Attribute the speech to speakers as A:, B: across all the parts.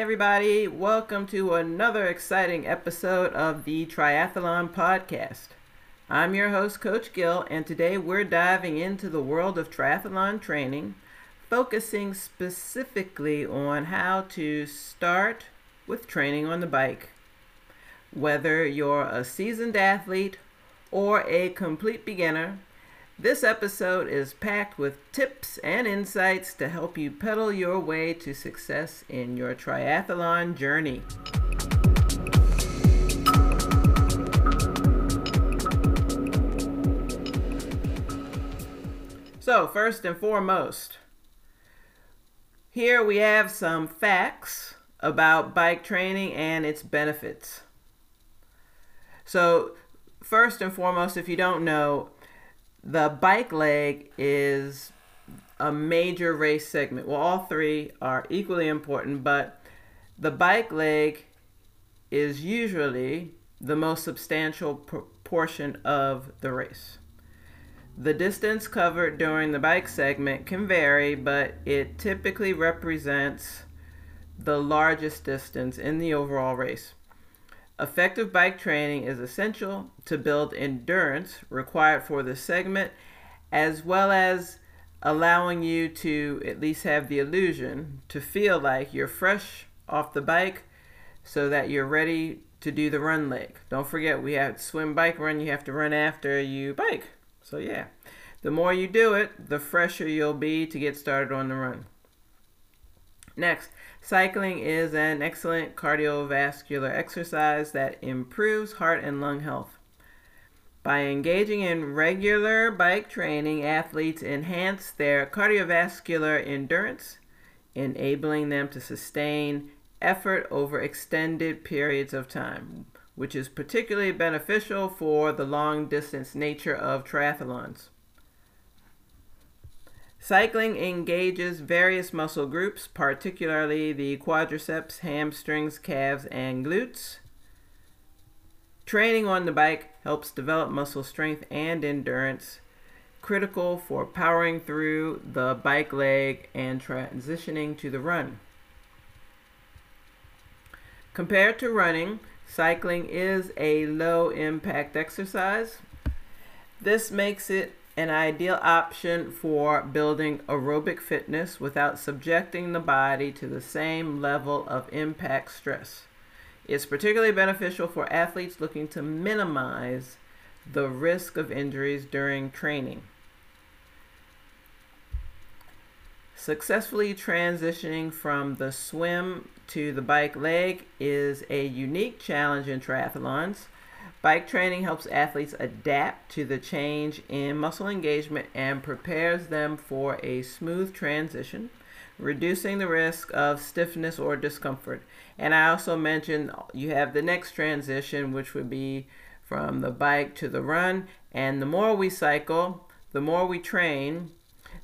A: Everybody. Welcome to another exciting episode of the Triathlon Podcast. I'm your host, Coach Gill, and today we're diving into the world of triathlon training, focusing specifically on how to start with training on the bike. Whether you're a seasoned athlete or a complete beginner, this episode is packed with tips and insights to help you pedal your way to success in your triathlon journey. So, first and foremost, here we have some facts about bike training and its benefits. So, first and foremost, if you don't know, the bike leg is a major race segment. Well, all three are equally important, but the bike leg is usually the most substantial portion of the race. The distance covered during the bike segment can vary, but it typically represents the largest distance in the overall race. Effective bike training is essential to build endurance required for the segment, as well as allowing you to at least have the illusion to feel like you're fresh off the bike so that you're ready to do the run leg. Don't forget, we have swim, bike, run, you have to run after you bike. So, yeah, the more you do it, the fresher you'll be to get started on the run. Next, cycling is an excellent cardiovascular exercise that improves heart and lung health. By engaging in regular bike training, athletes enhance their cardiovascular endurance, enabling them to sustain effort over extended periods of time, which is particularly beneficial for the long distance nature of triathlons. Cycling engages various muscle groups, particularly the quadriceps, hamstrings, calves, and glutes. Training on the bike helps develop muscle strength and endurance, critical for powering through the bike leg and transitioning to the run. Compared to running, cycling is a low impact exercise. This makes it an ideal option for building aerobic fitness without subjecting the body to the same level of impact stress. It's particularly beneficial for athletes looking to minimize the risk of injuries during training. Successfully transitioning from the swim to the bike leg is a unique challenge in triathlons. Bike training helps athletes adapt to the change in muscle engagement and prepares them for a smooth transition, reducing the risk of stiffness or discomfort. And I also mentioned you have the next transition, which would be from the bike to the run. And the more we cycle, the more we train,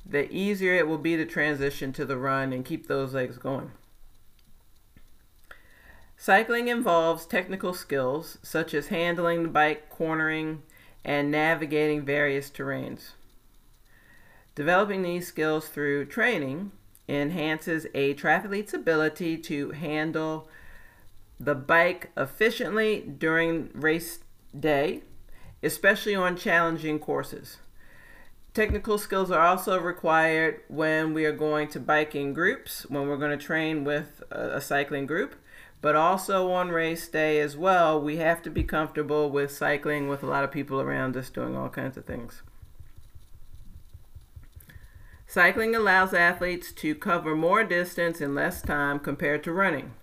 A: the easier it will be to transition to the run and keep those legs going. Cycling involves technical skills such as handling the bike, cornering, and navigating various terrains. Developing these skills through training enhances a triathlete's ability to handle the bike efficiently during race day, especially on challenging courses. Technical skills are also required when we are going to bike in groups, when we're going to train with a, cycling group, but also on race day as well, we have to be comfortable with cycling with a lot of people around us doing all kinds of things. Cycling allows athletes to cover more distance in less time compared to running.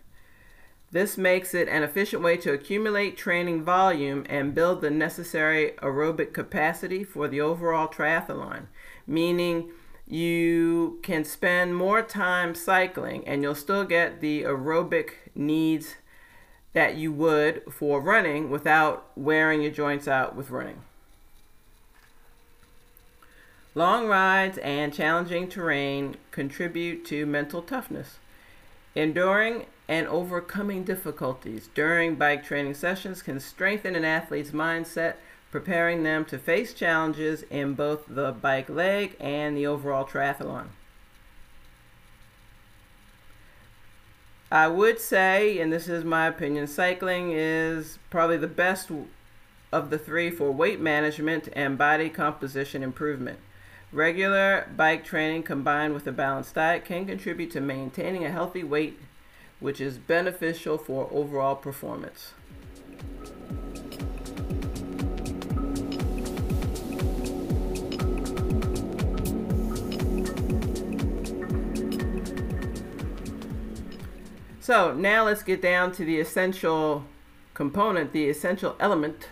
A: This makes it an efficient way to accumulate training volume and build the necessary aerobic capacity for the overall triathlon, meaning you can spend more time cycling and you'll still get the aerobic needs that you would for running without wearing your joints out with running. Long rides and challenging terrain contribute to mental toughness. Enduring and overcoming difficulties during bike training sessions can strengthen an athlete's mindset preparing them to face challenges in both the bike leg and the overall triathlon. I would say, and this is my opinion, cycling is probably the best of the three for weight management and body composition improvement. Regular bike training combined with a balanced diet can contribute to maintaining a healthy weight, which is beneficial for overall performance. So now let's get down to the essential component, the essential element.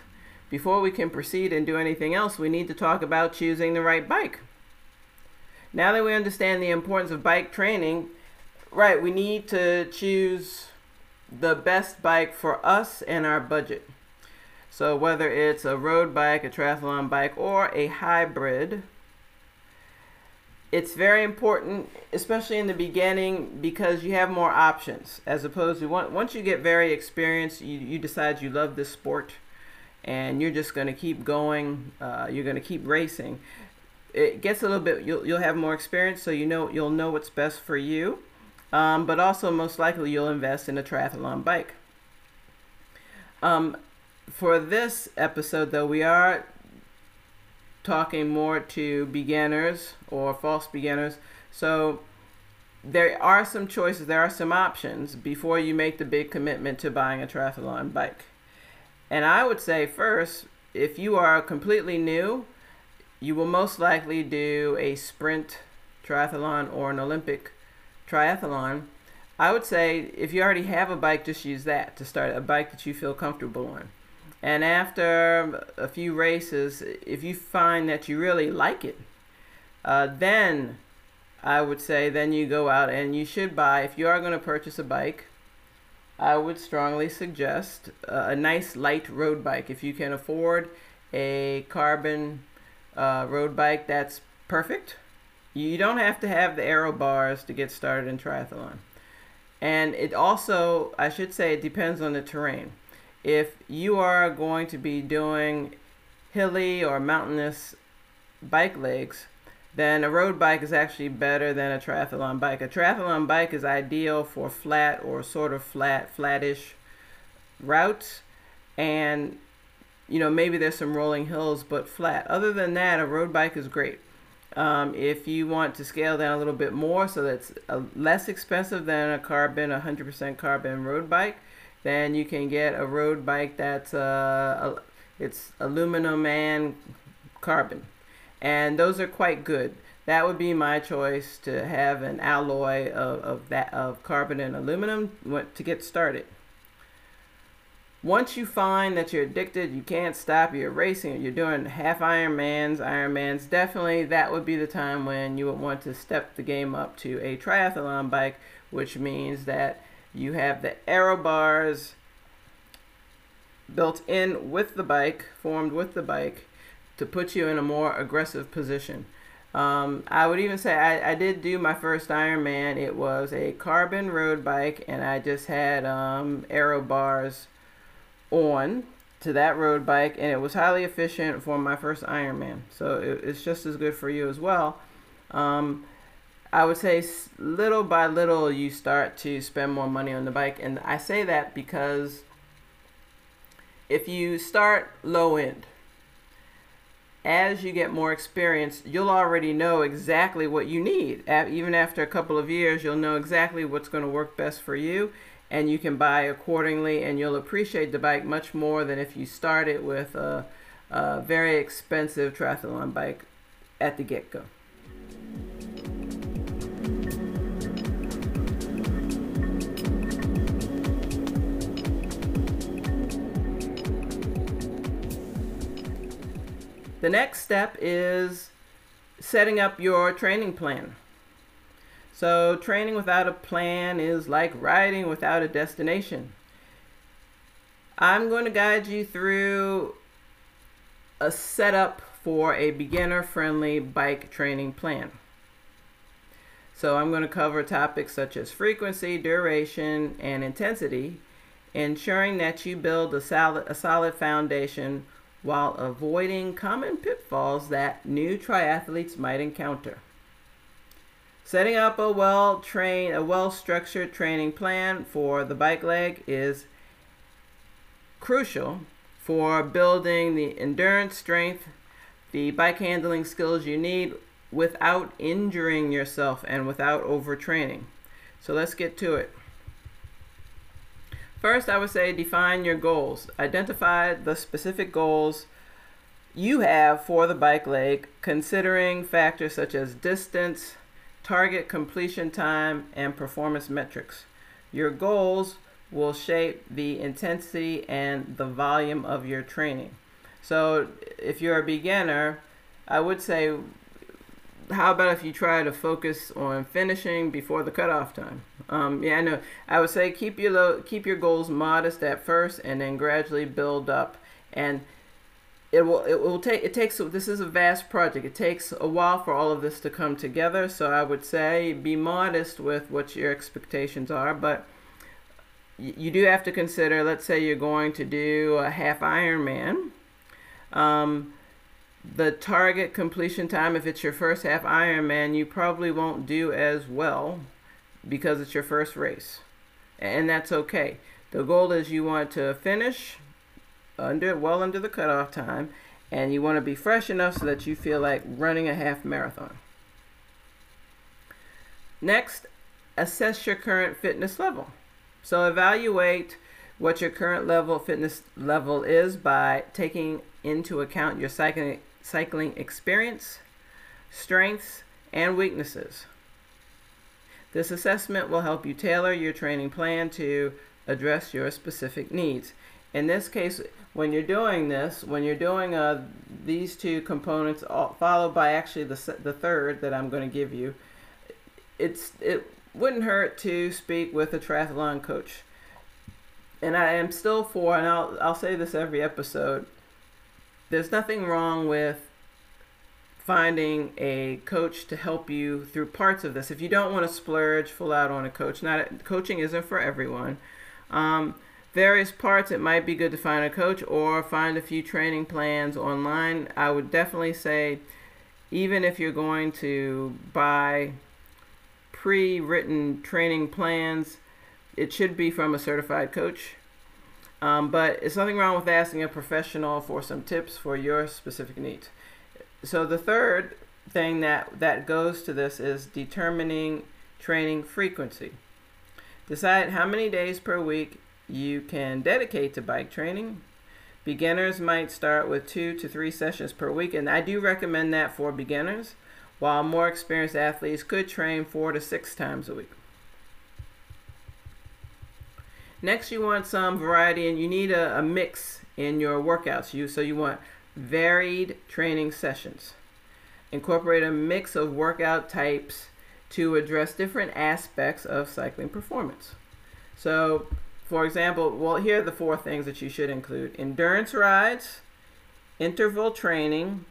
A: Before we can proceed and do anything else, we need to talk about choosing the right bike. Now that we understand the importance of bike training, right, we need to choose the best bike for us and our budget. So whether it's a road bike, a triathlon bike, or a hybrid, it's very important, especially in the beginning, because you have more options as opposed to once you get very experienced, you, you decide you love this sport and you're just going to keep going, uh, you're going to keep racing. It gets a little bit, you'll, you'll have more experience, so you know you'll know what's best for you, um, but also most likely you'll invest in a triathlon bike. Um, for this episode, though, we are talking more to beginners or false beginners. So there are some choices, there are some options before you make the big commitment to buying a triathlon bike. And I would say first, if you are completely new, you will most likely do a sprint triathlon or an Olympic triathlon. I would say if you already have a bike, just use that to start a bike that you feel comfortable on. And after a few races, if you find that you really like it, uh, then I would say then you go out and you should buy, if you are going to purchase a bike, I would strongly suggest uh, a nice light road bike. If you can afford a carbon uh, road bike, that's perfect. You don't have to have the aero bars to get started in triathlon. And it also, I should say, it depends on the terrain if you are going to be doing hilly or mountainous bike legs, then a road bike is actually better than a triathlon bike. A triathlon bike is ideal for flat or sort of flat, flattish routes. And, you know, maybe there's some rolling hills, but flat. Other than that, a road bike is great. Um, if you want to scale down a little bit more so that's uh, less expensive than a carbon, 100% carbon road bike, then you can get a road bike that's uh, it's aluminum and carbon, and those are quite good. That would be my choice to have an alloy of, of that of carbon and aluminum to get started. Once you find that you're addicted, you can't stop, you're racing, you're doing half Ironmans, Ironmans, definitely that would be the time when you would want to step the game up to a triathlon bike, which means that you have the aero bars built in with the bike, formed with the bike, to put you in a more aggressive position. Um, I would even say I, I did do my first Ironman. It was a carbon road bike, and I just had um, aero bars on to that road bike, and it was highly efficient for my first Ironman. So it, it's just as good for you as well. Um, I would say little by little you start to spend more money on the bike. And I say that because if you start low end, as you get more experience, you'll already know exactly what you need. Even after a couple of years, you'll know exactly what's going to work best for you, and you can buy accordingly, and you'll appreciate the bike much more than if you started with a, a very expensive triathlon bike at the get The next step is setting up your training plan. So, training without a plan is like riding without a destination. I'm going to guide you through a setup for a beginner friendly bike training plan. So, I'm going to cover topics such as frequency, duration, and intensity, ensuring that you build a solid, a solid foundation while avoiding common pitfalls that new triathletes might encounter. Setting up a well trained, a well structured training plan for the bike leg is crucial for building the endurance strength, the bike handling skills you need without injuring yourself and without overtraining. So let's get to it. First, I would say define your goals. Identify the specific goals you have for the bike leg, considering factors such as distance, target completion time, and performance metrics. Your goals will shape the intensity and the volume of your training. So, if you're a beginner, I would say, how about if you try to focus on finishing before the cutoff time? Um, yeah, I know. I would say keep your keep your goals modest at first, and then gradually build up. And it will it will take it takes this is a vast project. It takes a while for all of this to come together. So I would say be modest with what your expectations are, but you do have to consider, let's say you're going to do a half Ironman. Um, the target completion time, if it's your first half Ironman, you probably won't do as well because it's your first race. And that's okay. The goal is you want to finish under well under the cutoff time and you want to be fresh enough so that you feel like running a half marathon. Next, assess your current fitness level. So evaluate what your current level fitness level is by taking into account your cycling, cycling experience, strengths, and weaknesses. This assessment will help you tailor your training plan to address your specific needs. In this case, when you're doing this, when you're doing uh, these two components, followed by actually the, the third that I'm going to give you, it's it wouldn't hurt to speak with a triathlon coach. And I am still for, and I'll, I'll say this every episode there's nothing wrong with finding a coach to help you through parts of this. If you don't want to splurge full out on a coach, not coaching isn't for everyone. Um, various parts, it might be good to find a coach or find a few training plans online. I would definitely say, even if you're going to buy pre-written training plans. It should be from a certified coach. Um, but it's nothing wrong with asking a professional for some tips for your specific needs. So the third thing that, that goes to this is determining training frequency. Decide how many days per week you can dedicate to bike training. Beginners might start with two to three sessions per week, and I do recommend that for beginners while more experienced athletes could train four to six times a week. Next, you want some variety and you need a, a mix in your workouts. You, so you want varied training sessions. Incorporate a mix of workout types to address different aspects of cycling performance. So, for example, well, here are the four things that you should include endurance rides, interval training,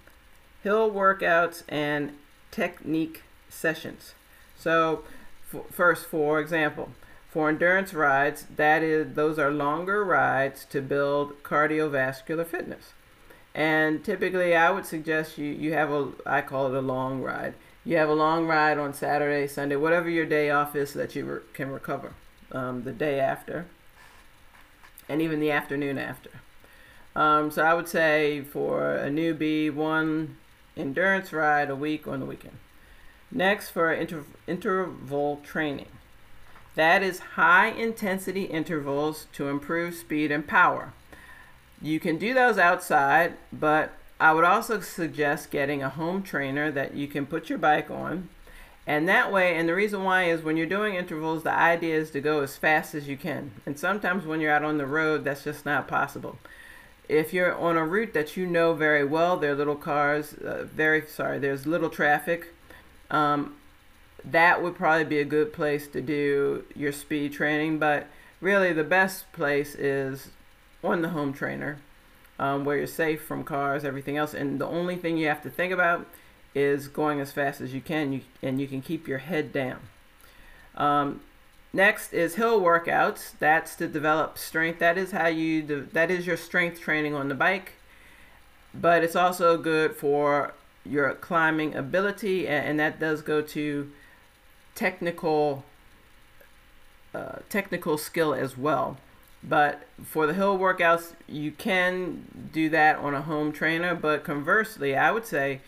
A: hill workouts, and technique sessions. So, first, for example, for endurance rides, that is those are longer rides to build cardiovascular fitness. And typically, I would suggest you you have a I call it a long ride. You have a long ride on Saturday, Sunday, whatever your day off is, so that you re- can recover um, the day after, and even the afternoon after. Um, so I would say for a newbie, one endurance ride a week on the weekend. Next, for inter- interval training. That is high intensity intervals to improve speed and power. You can do those outside, but I would also suggest getting a home trainer that you can put your bike on. And that way, and the reason why is when you're doing intervals, the idea is to go as fast as you can. And sometimes when you're out on the road, that's just not possible if you're on a route that you know very well, there are little cars, uh, very sorry, there's little traffic. Um, that would probably be a good place to do your speed training. But really, the best place is on the home trainer, um, where you're safe from cars, everything else. And the only thing you have to think about is going as fast as you can, you, and you can keep your head down. Um, Next is hill workouts. That's to develop strength. That is how you do, that is your strength training on the bike. But it's also good for your climbing ability and, and that does go to technical uh, technical skill as well. But for the hill workouts, you can do that on a home trainer. But conversely, I would say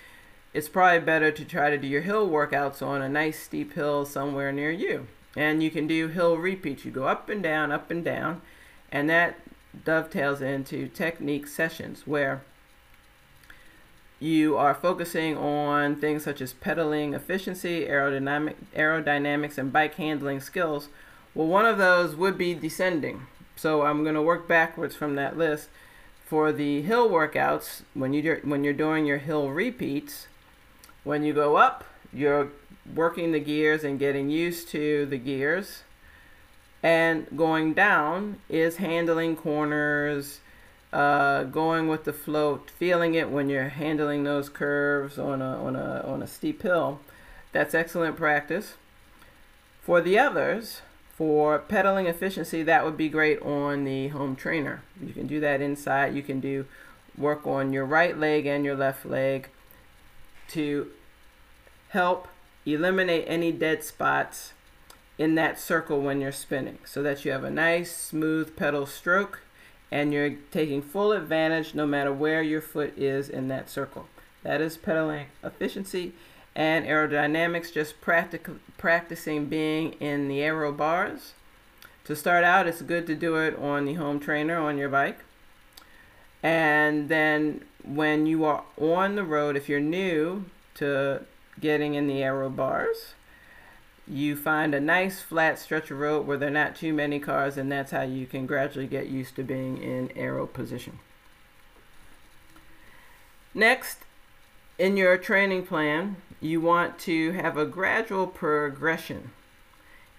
A: it's probably better to try to do your hill workouts on a nice steep hill somewhere near you. And you can do hill repeats. You go up and down, up and down, and that dovetails into technique sessions where you are focusing on things such as pedaling efficiency, aerodynamic, aerodynamics, and bike handling skills. Well, one of those would be descending. So I'm going to work backwards from that list. For the hill workouts, when you when you're doing your hill repeats, when you go up, you're working the gears and getting used to the gears. And going down is handling corners, uh, going with the float, feeling it when you're handling those curves on a, on a, on a steep hill. That's excellent practice. For the others, for pedaling efficiency, that would be great on the home trainer. You can do that inside. You can do work on your right leg and your left leg to help eliminate any dead spots in that circle when you're spinning so that you have a nice smooth pedal stroke and you're taking full advantage no matter where your foot is in that circle. That is pedaling efficiency and aerodynamics, just practic- practicing being in the aero bars. To start out, it's good to do it on the home trainer on your bike. And then when you are on the road, if you're new to getting in the aero bars. You find a nice flat stretch of road where there are not too many cars, and that's how you can gradually get used to being in aero position. Next, in your training plan, you want to have a gradual progression.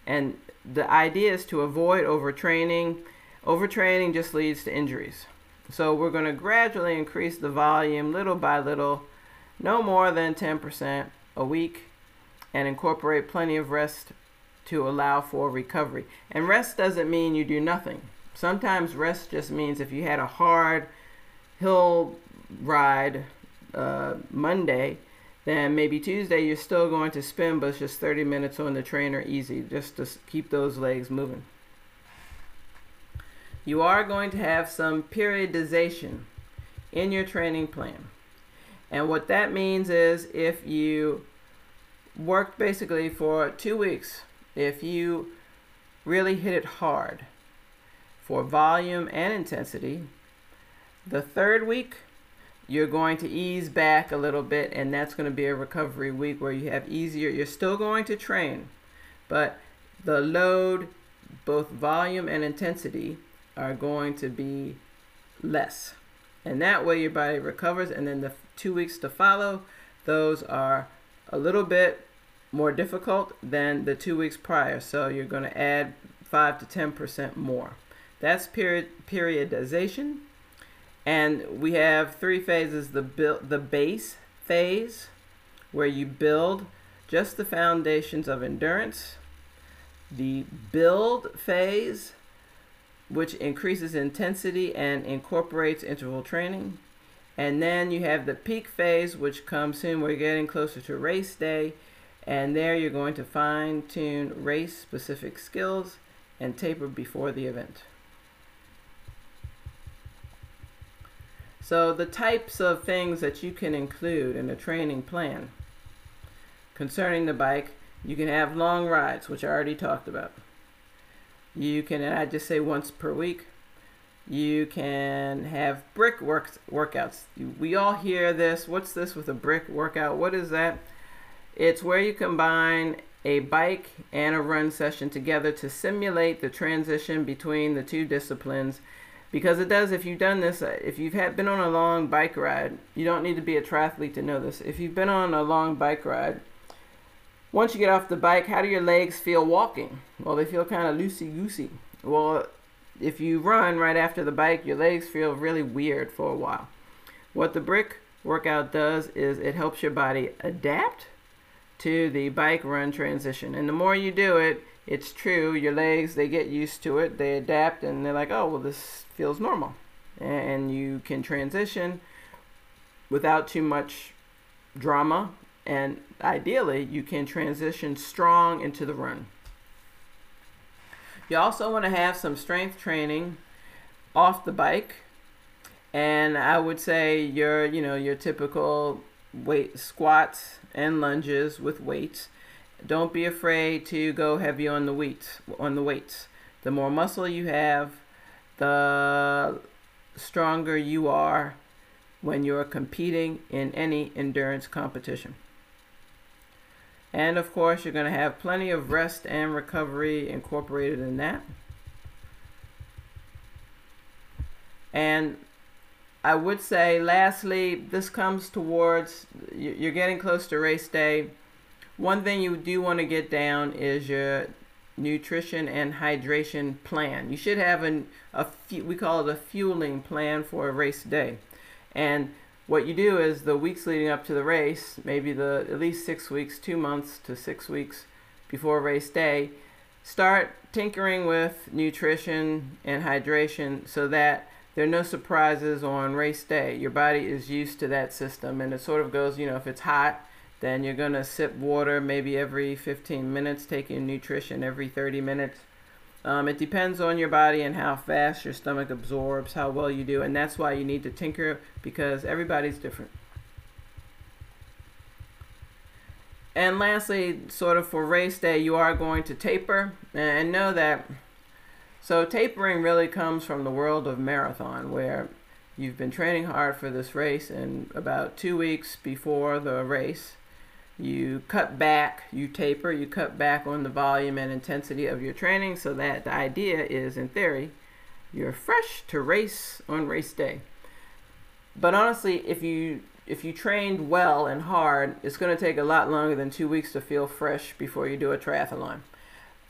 A: And the idea is to avoid overtraining. Overtraining just leads to injuries. So we're going to gradually increase the volume little by little, no more than 10% a week and incorporate plenty of rest to allow for recovery. And rest doesn't mean you do nothing. Sometimes rest just means if you had a hard hill ride uh, Monday, then maybe Tuesday you're still going to spin, but it's just 30 minutes on the trainer easy, just to keep those legs moving. You are going to have some periodization in your training plan. And what that means is if you worked basically for two weeks, if you really hit it hard for volume and intensity, the third week, you're going to ease back a little bit, and that's going to be a recovery week where you have easier. You're still going to train, but the load, both volume and intensity, are going to be less. And that way your body recovers, and then the two weeks to follow, those are a little bit more difficult than the two weeks prior. So you're going to add 5 to 10% more. That's period periodization. And we have three phases the build, the base phase where you build just the foundations of endurance. The build phase which increases intensity and incorporates interval training. And then you have the peak phase, which comes soon. We're getting closer to race day. And there you're going to fine tune race specific skills and taper before the event. So, the types of things that you can include in a training plan concerning the bike, you can have long rides, which I already talked about. You can, I just say once per week, you can have brick work, workouts. We all hear this. What's this with a brick workout? What is that? It's where you combine a bike and a run session together to simulate the transition between the two disciplines. Because it does, if you've done this, uh, if you've had, been on a long bike ride, you don't need to be a triathlete to know this. If you've been on a long bike ride, once you get off the bike, how do your legs feel walking? Well, they feel kind of loosey goosey. Well, if you run right after the bike, your legs feel really weird for a while. What the brick workout does is it helps your body adapt to the bike run transition. And the more you do it, it's true, your legs, they get used to it, they adapt, and they're like, oh, well, this feels normal. And you can transition without too much drama and ideally you can transition strong into the run. You also want to have some strength training off the bike. And I would say your, you know, your typical weight squats and lunges with weights. Don't be afraid to go heavy on the weights, on the weights. The more muscle you have, the stronger you are when you're competing in any endurance competition. And of course, you're going to have plenty of rest and recovery incorporated in that. And I would say, lastly, this comes towards you're getting close to race day. One thing you do want to get down is your nutrition and hydration plan. You should have an, a we call it a fueling plan for a race day. And what you do is the weeks leading up to the race, maybe the at least six weeks, two months to six weeks before race day, start tinkering with nutrition and hydration so that there are no surprises on race day. Your body is used to that system, and it sort of goes, you know, if it's hot, then you're going to sip water maybe every 15 minutes, taking nutrition every 30 minutes. Um, it depends on your body and how fast your stomach absorbs, how well you do, and that's why you need to tinker because everybody's different. And lastly, sort of for race day, you are going to taper and know that. So, tapering really comes from the world of marathon, where you've been training hard for this race, and about two weeks before the race, you cut back, you taper, you cut back on the volume and intensity of your training so that the idea is, in theory, you're fresh to race on race day. But honestly, if you if you trained well and hard, it's going to take a lot longer than two weeks to feel fresh before you do a triathlon.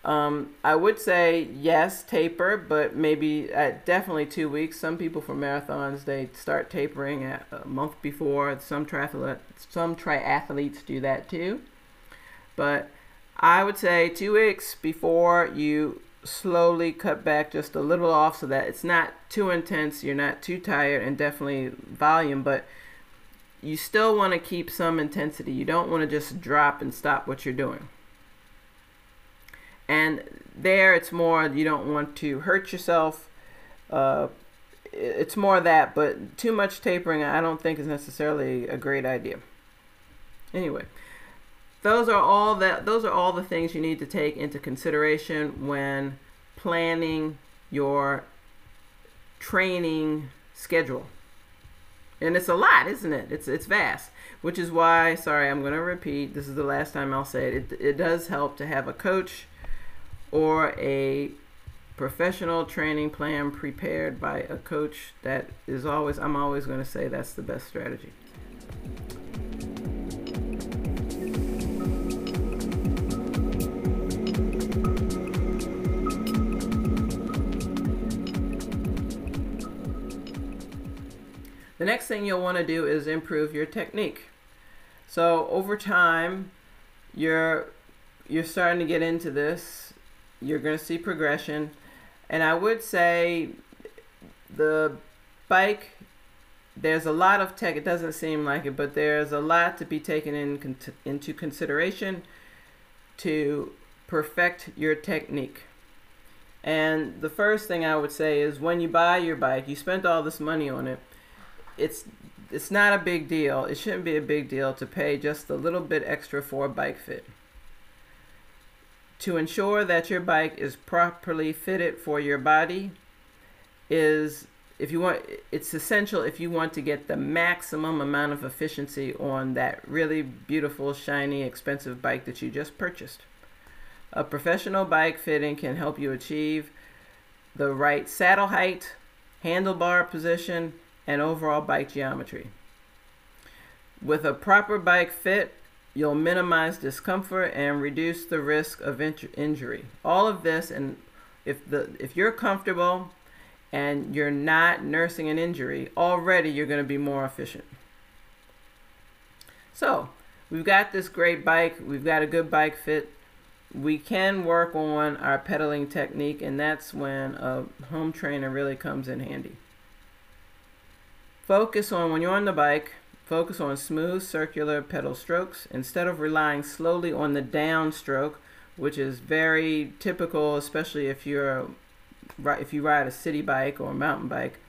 A: Um, I would say yes, taper, but maybe at definitely two weeks. Some people for marathons they start tapering at a month before. Some triathletes, some triathletes do that too. But I would say two weeks before you slowly cut back just a little off so that it's not too intense, you're not too tired, and definitely volume, but you still want to keep some intensity. You don't want to just drop and stop what you're doing. And there, it's more you don't want to hurt yourself. Uh, it's more that, but too much tapering, I don't think is necessarily a great idea. Anyway, those are all that. Those are all the things you need to take into consideration when planning your training schedule. And it's a lot, isn't it? It's it's vast, which is why. Sorry, I'm going to repeat. This is the last time I'll say it. It, it does help to have a coach or a professional training plan prepared by a coach that is always I'm always going to say that's the best strategy. The next thing you'll want to do is improve your technique. So over time, you're you're starting to get into this you're going to see progression. And I would say the bike, there's a lot of tech. It doesn't seem like it, but there's a lot to be taken in, into consideration to perfect your technique. And the first thing I would say is when you buy your bike, you spent all this money on it. It's it's not a big deal. It shouldn't be a big deal to pay just a little bit extra for a bike fit to ensure that your bike is properly fitted for your body is if you want it's essential if you want to get the maximum amount of efficiency on that really beautiful shiny expensive bike that you just purchased. A professional bike fitting can help you achieve the right saddle height handlebar position and overall bike geometry. With a proper bike fit You'll minimize discomfort and reduce the risk of injury. All of this, and if the if you're comfortable and you're not nursing an injury, already you're going to be more efficient. So we've got this great bike. We've got a good bike fit. We can work on our pedaling technique, and that's when a home trainer really comes in handy. Focus on when you're on the bike Focus on smooth circular pedal strokes instead of relying slowly on the downstroke, which is very typical, especially if you're if you ride a city bike or a mountain bike.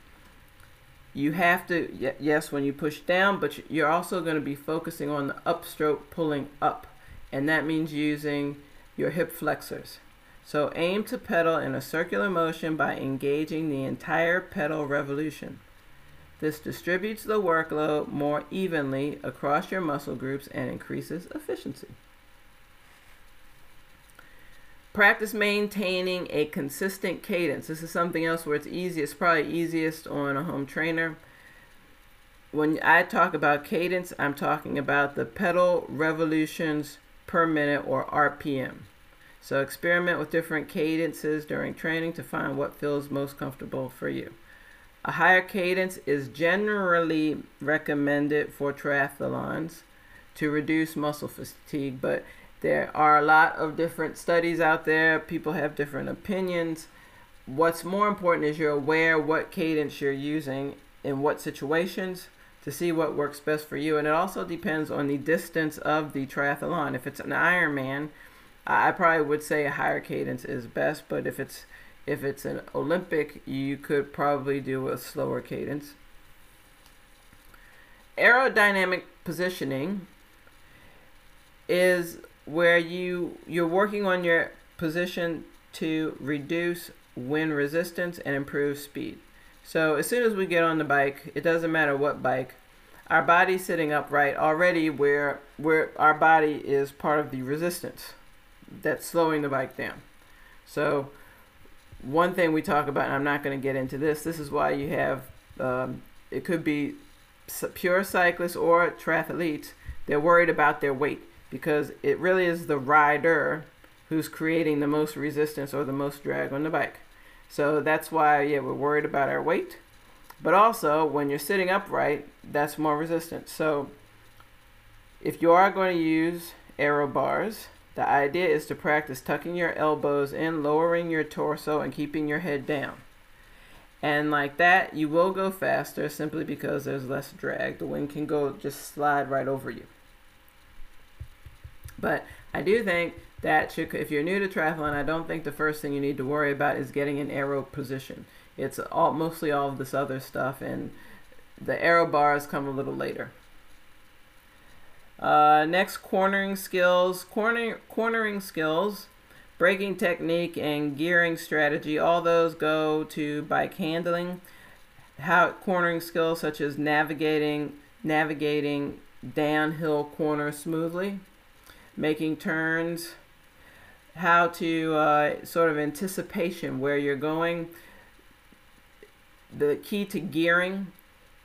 A: You have to yes when you push down, but you're also going to be focusing on the upstroke pulling up, and that means using your hip flexors. So aim to pedal in a circular motion by engaging the entire pedal revolution. This distributes the workload more evenly across your muscle groups and increases efficiency. Practice maintaining a consistent cadence. This is something else where it's easiest, probably easiest on a home trainer. When I talk about cadence, I'm talking about the pedal revolutions per minute or RPM. So experiment with different cadences during training to find what feels most comfortable for you. A higher cadence is generally recommended for triathlons to reduce muscle fatigue, but there are a lot of different studies out there. People have different opinions. What's more important is you're aware what cadence you're using in what situations to see what works best for you. And it also depends on the distance of the triathlon. If it's an Ironman, I probably would say a higher cadence is best, but if it's if it's an Olympic, you could probably do a slower cadence. Aerodynamic positioning is where you you're working on your position to reduce wind resistance and improve speed. So as soon as we get on the bike, it doesn't matter what bike, our body sitting upright already where where our body is part of the resistance that's slowing the bike down. So one thing we talk about, and I'm not going to get into this. This is why you have um, it could be pure cyclists or triathletes. They're worried about their weight because it really is the rider who's creating the most resistance or the most drag on the bike. So that's why yeah we're worried about our weight. But also when you're sitting upright, that's more resistance. So if you are going to use aero bars, the idea is to practice tucking your elbows in, lowering your torso, and keeping your head down. And like that, you will go faster simply because there's less drag. The wind can go just slide right over you. But I do think that should, if you're new to triathlon, I don't think the first thing you need to worry about is getting an aero position. It's all mostly all of this other stuff, and the aero bars come a little later. Uh, next, cornering skills. Corner, cornering skills, braking technique, and gearing strategy. All those go to bike handling. How cornering skills such as navigating, navigating downhill corners smoothly, making turns, how to uh, sort of anticipation where you're going. The key to gearing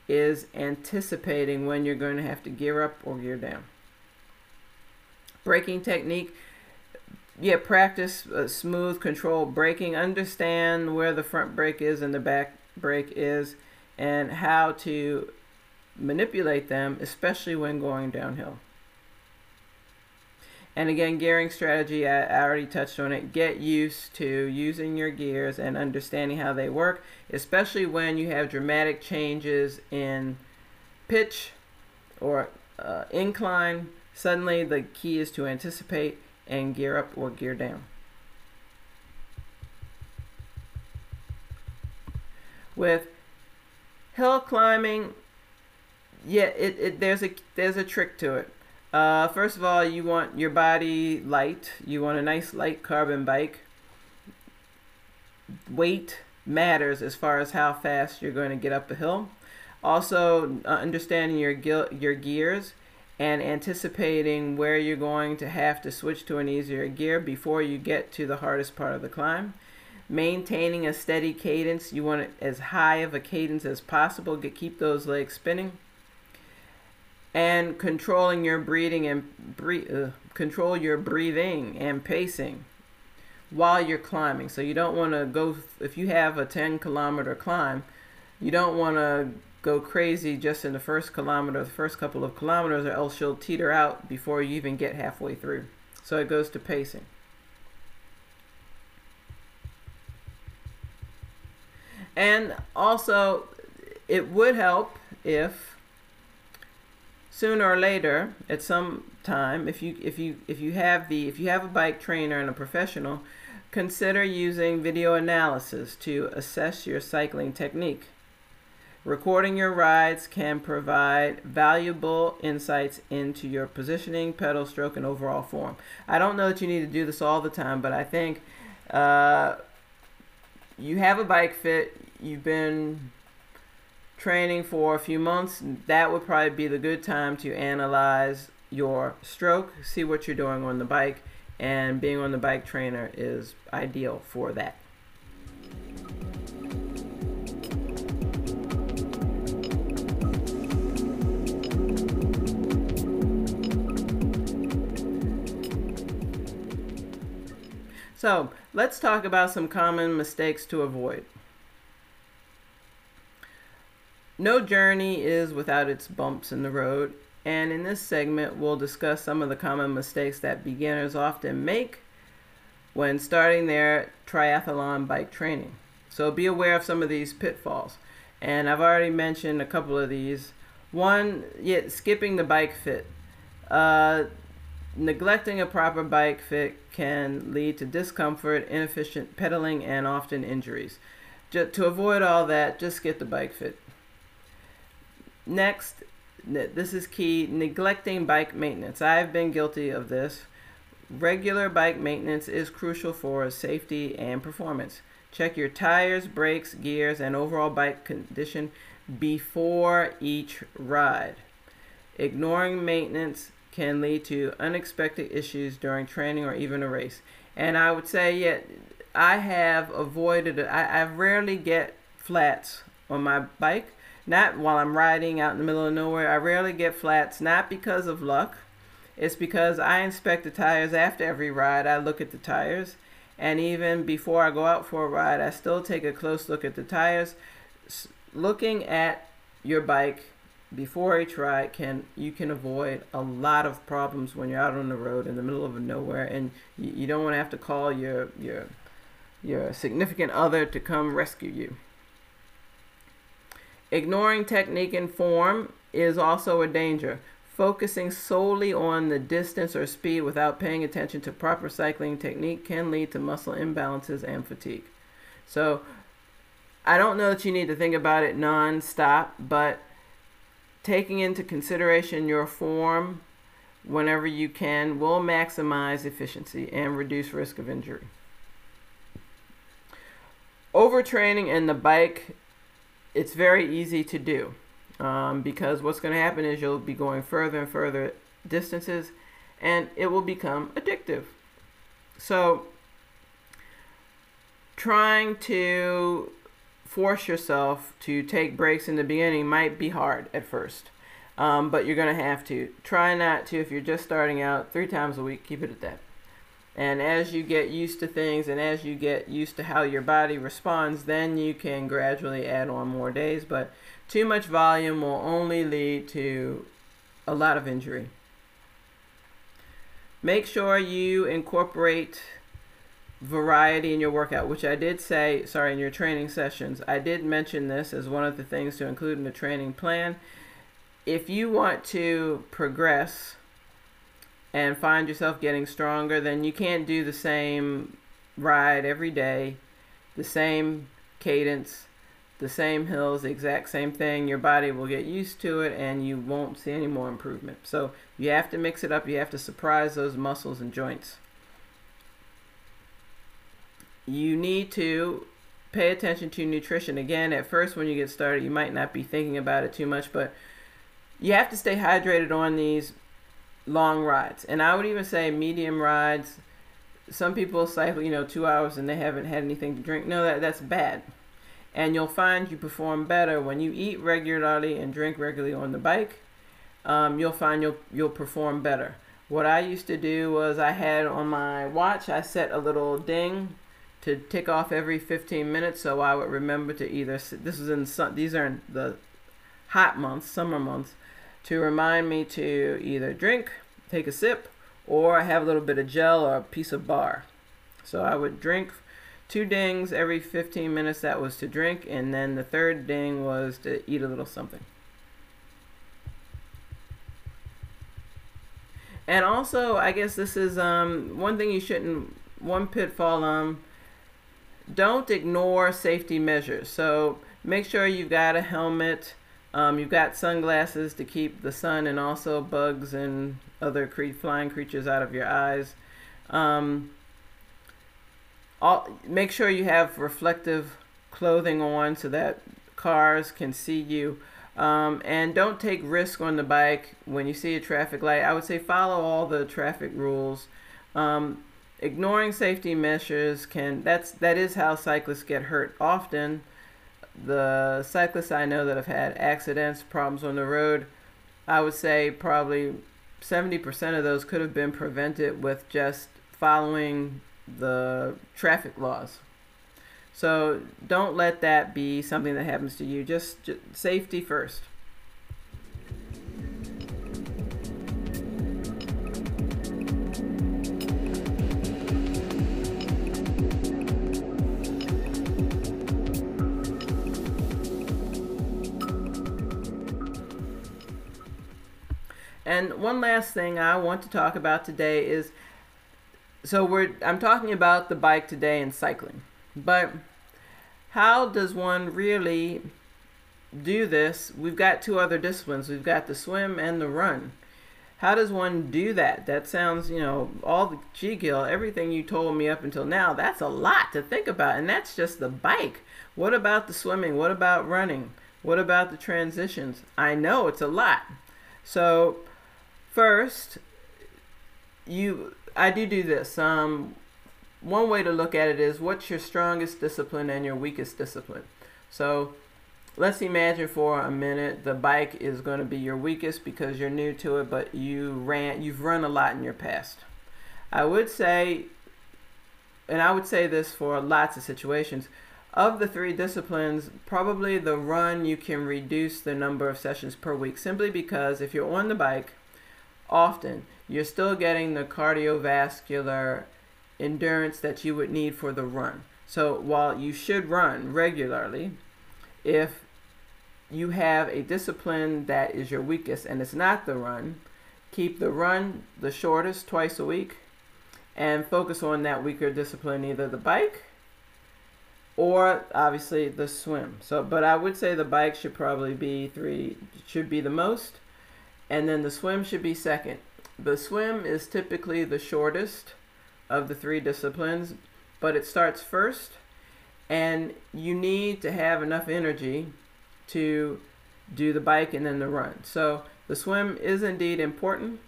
A: is anticipating when you're going to have to gear up or gear down. Braking technique, yeah, practice uh, smooth control braking. Understand where the front brake is and the back brake is, and how to manipulate them, especially when going downhill. And again, gearing strategy, I, already touched on it. Get used to using your gears and understanding how they work, especially when you have dramatic changes in pitch or uh, incline. Suddenly, the key is to anticipate and gear up or gear down. With hill climbing, yeah, it, it there's a there's a trick to it. Uh, first of all, you want your body light. You want a nice light carbon bike. Weight matters as far as how fast you're going to get up a hill. Also, uh, understanding your your gears and anticipating where you're going to have to switch to an easier gear before you get to the hardest part of the climb. Maintaining a steady cadence. You want it as high of a cadence as possible. Get, keep those legs spinning and controlling your breathing and breathe, uh, control your breathing and pacing while you're climbing. So you don't want to go if you have a 10 kilometer climb, you don't want to go crazy just in the first kilometer, the first couple of kilometers, or else you'll teeter out before you even get halfway through. So it goes to pacing. And also, it would help if sooner or later, at some time, if you if you if you have the if you have a bike trainer and a professional, consider using video analysis to assess your cycling technique. Recording your rides can provide valuable insights into your positioning, pedal stroke, and overall form. I don't know that you need to do this all the time, but I think uh, you have a bike fit, you've been training for a few months, that would probably be the good time to analyze your stroke, see what you're doing on the bike, and being on the bike trainer is ideal for that. So let's talk about some common mistakes to avoid. No journey is without its bumps in the road, and in this segment, we'll discuss some of the common mistakes that beginners often make when starting their triathlon bike training. So be aware of some of these pitfalls. And I've already mentioned a couple of these. One, yeah, skipping the bike fit. Uh, neglecting a proper bike fit can lead to discomfort, inefficient pedaling, and often injuries. Just, to avoid all that, just get the bike fit. Next, this is key neglecting bike maintenance. I've been guilty of this. Regular bike maintenance is crucial for safety and performance. Check your tires, brakes, gears, and overall bike condition before each ride. Ignoring maintenance can lead to unexpected issues during training or even a race. And I would say, yeah, I have avoided, I, I rarely get flats on my bike. Not while I'm riding out in the middle of nowhere. I rarely get flats, not because of luck. It's because I inspect the tires after every ride. I look at the tires. And even before I go out for a ride, I still take a close look at the tires. Looking at your bike before each ride can you can avoid a lot of problems when you're out on the road in the middle of nowhere and you, you don't want to have to call your your your significant other to come rescue you. Ignoring technique and form is also a danger. Focusing solely on the distance or speed without paying attention to proper cycling technique can lead to muscle imbalances and fatigue. So, I don't know that you need to think about it non-stop, but taking into consideration your form whenever you can will maximize efficiency and reduce risk of injury. Overtraining in the bike, it's very easy to do um, because what's going to happen is you'll be going further and further distances and it will become addictive. So, trying to force yourself to take breaks in the beginning might be hard at first. Um, but you're going to have to. Try not to, if you're just starting out, three times a week, keep it at that. And as you get used to things and as you get used to how your body responds, then you can gradually add on more days. But too much volume will only lead to a lot of injury. Make sure you incorporate variety in your workout, which I did say, sorry, in your training sessions. I did mention this as one of the things to include in the training plan. If you want to progress and find yourself getting stronger, then you can't do the same ride every day, the same cadence, the same hills, the exact same thing. Your body will get used to it and you won't see any more improvement. So you have to mix it up. You have to surprise those muscles and joints you need to pay attention to nutrition. Again, at first, when you get started, you might not be thinking about it too much, but you have to stay hydrated on these long rides. And I would even say medium rides. Some people cycle, you know, two hours and they haven't had anything to drink. No, that that's bad. And you'll find you perform better when you eat regularly and drink regularly on the bike. Um, you'll find you'll you'll perform better. What I used to do was I had on my watch I set a little ding to tick off every 15 minutes so I would remember to either this is in these are in the hot months summer months to remind me to either drink take a sip or have a little bit of gel or a piece of bar so I would drink two dings every 15 minutes that was to drink and then the third ding was to eat a little something and also, I guess this is um, one thing you shouldn't, one pitfall. Um, don't ignore safety measures. So make sure you've got a helmet. Um, you've got sunglasses to keep the sun and also bugs and other cre- flying creatures out of your eyes. Um, all, make sure you have reflective clothing on so that cars can see you. Um, and don't take risk on the bike when you see a traffic light. I would say follow all the traffic rules. Um, ignoring safety measures can that's that is how cyclists get hurt often. The cyclists I know that have had accidents, problems on the road, I would say probably 70% of those could have been prevented with just following the traffic laws. So don't let that be something that happens to you. Just, just safety first. And one last thing I want to talk about today is so we're I'm talking about the bike today and cycling. But how does one really do this? We've got two other disciplines. We've got the swim and the run. How does one do that? That sounds, you know, all the G Gil, everything you told me up until now, that's a lot to think about. And that's just the bike. What about the swimming? What about running? What about the transitions? I know it's a lot. So, first, you I do do this. Um, one way to look at it is what's your strongest discipline and your weakest discipline. So let's imagine for a minute the bike is going to be your weakest because you're new to it, but you ran, you've run a lot in your past. I would say, and I would say this for lots of situations. Of the three disciplines, probably the run you can reduce the number of sessions per week simply because if you're on the bike often, you're still getting the cardiovascular endurance that you would need for the run. So while you should run regularly, if you have a discipline that is your weakest and it's not the run, keep the run the shortest twice a week and focus on that weaker discipline, either the bike or obviously the swim. So, but I would say the bike should probably be three, should be the most, and then the swim should be second. The swim is typically the shortest of the three disciplines, but it starts first, and you need to have enough energy to do the bike and then the run. So the swim is indeed important,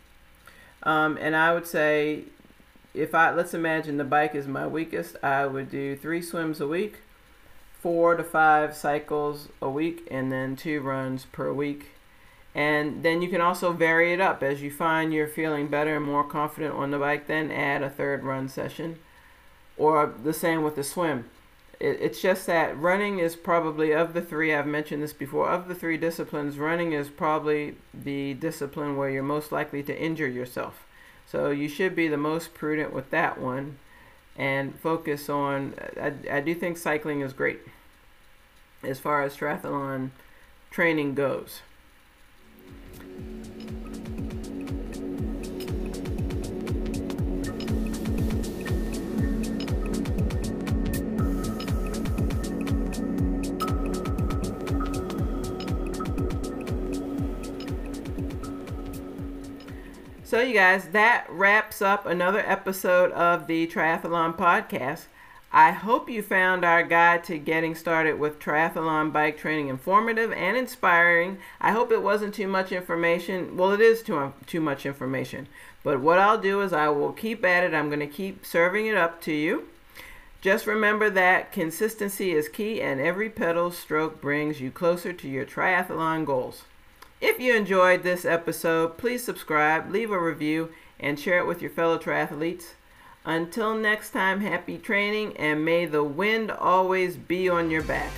A: um, and I would say if I let's imagine the bike is my weakest, I would do three swims a week, four to five cycles a week, and then two runs per week. And then you can also vary it up as you find you're feeling better and more confident on the bike, then add a third run session. Or the same with the swim. It, it's just that running is probably, of the three, I've mentioned this before, of the three disciplines, running is probably the discipline where you're most likely to injure yourself. So you should be the most prudent with that one and focus on. I, I do think cycling is great as far as triathlon training goes. So, you guys, that wraps up another episode of the Triathlon Podcast. I hope you found our guide to getting started with triathlon bike training informative and inspiring. I hope it wasn't too much information. Well, it is too, um, too much information. But what I'll do is I will keep at it. I'm going to keep serving it up to you. Just remember that consistency is key, and every pedal stroke brings you closer to your triathlon goals. If you enjoyed this episode, please subscribe, leave a review, and share it with your fellow triathletes. Until next time, happy training and may the wind always be on your back.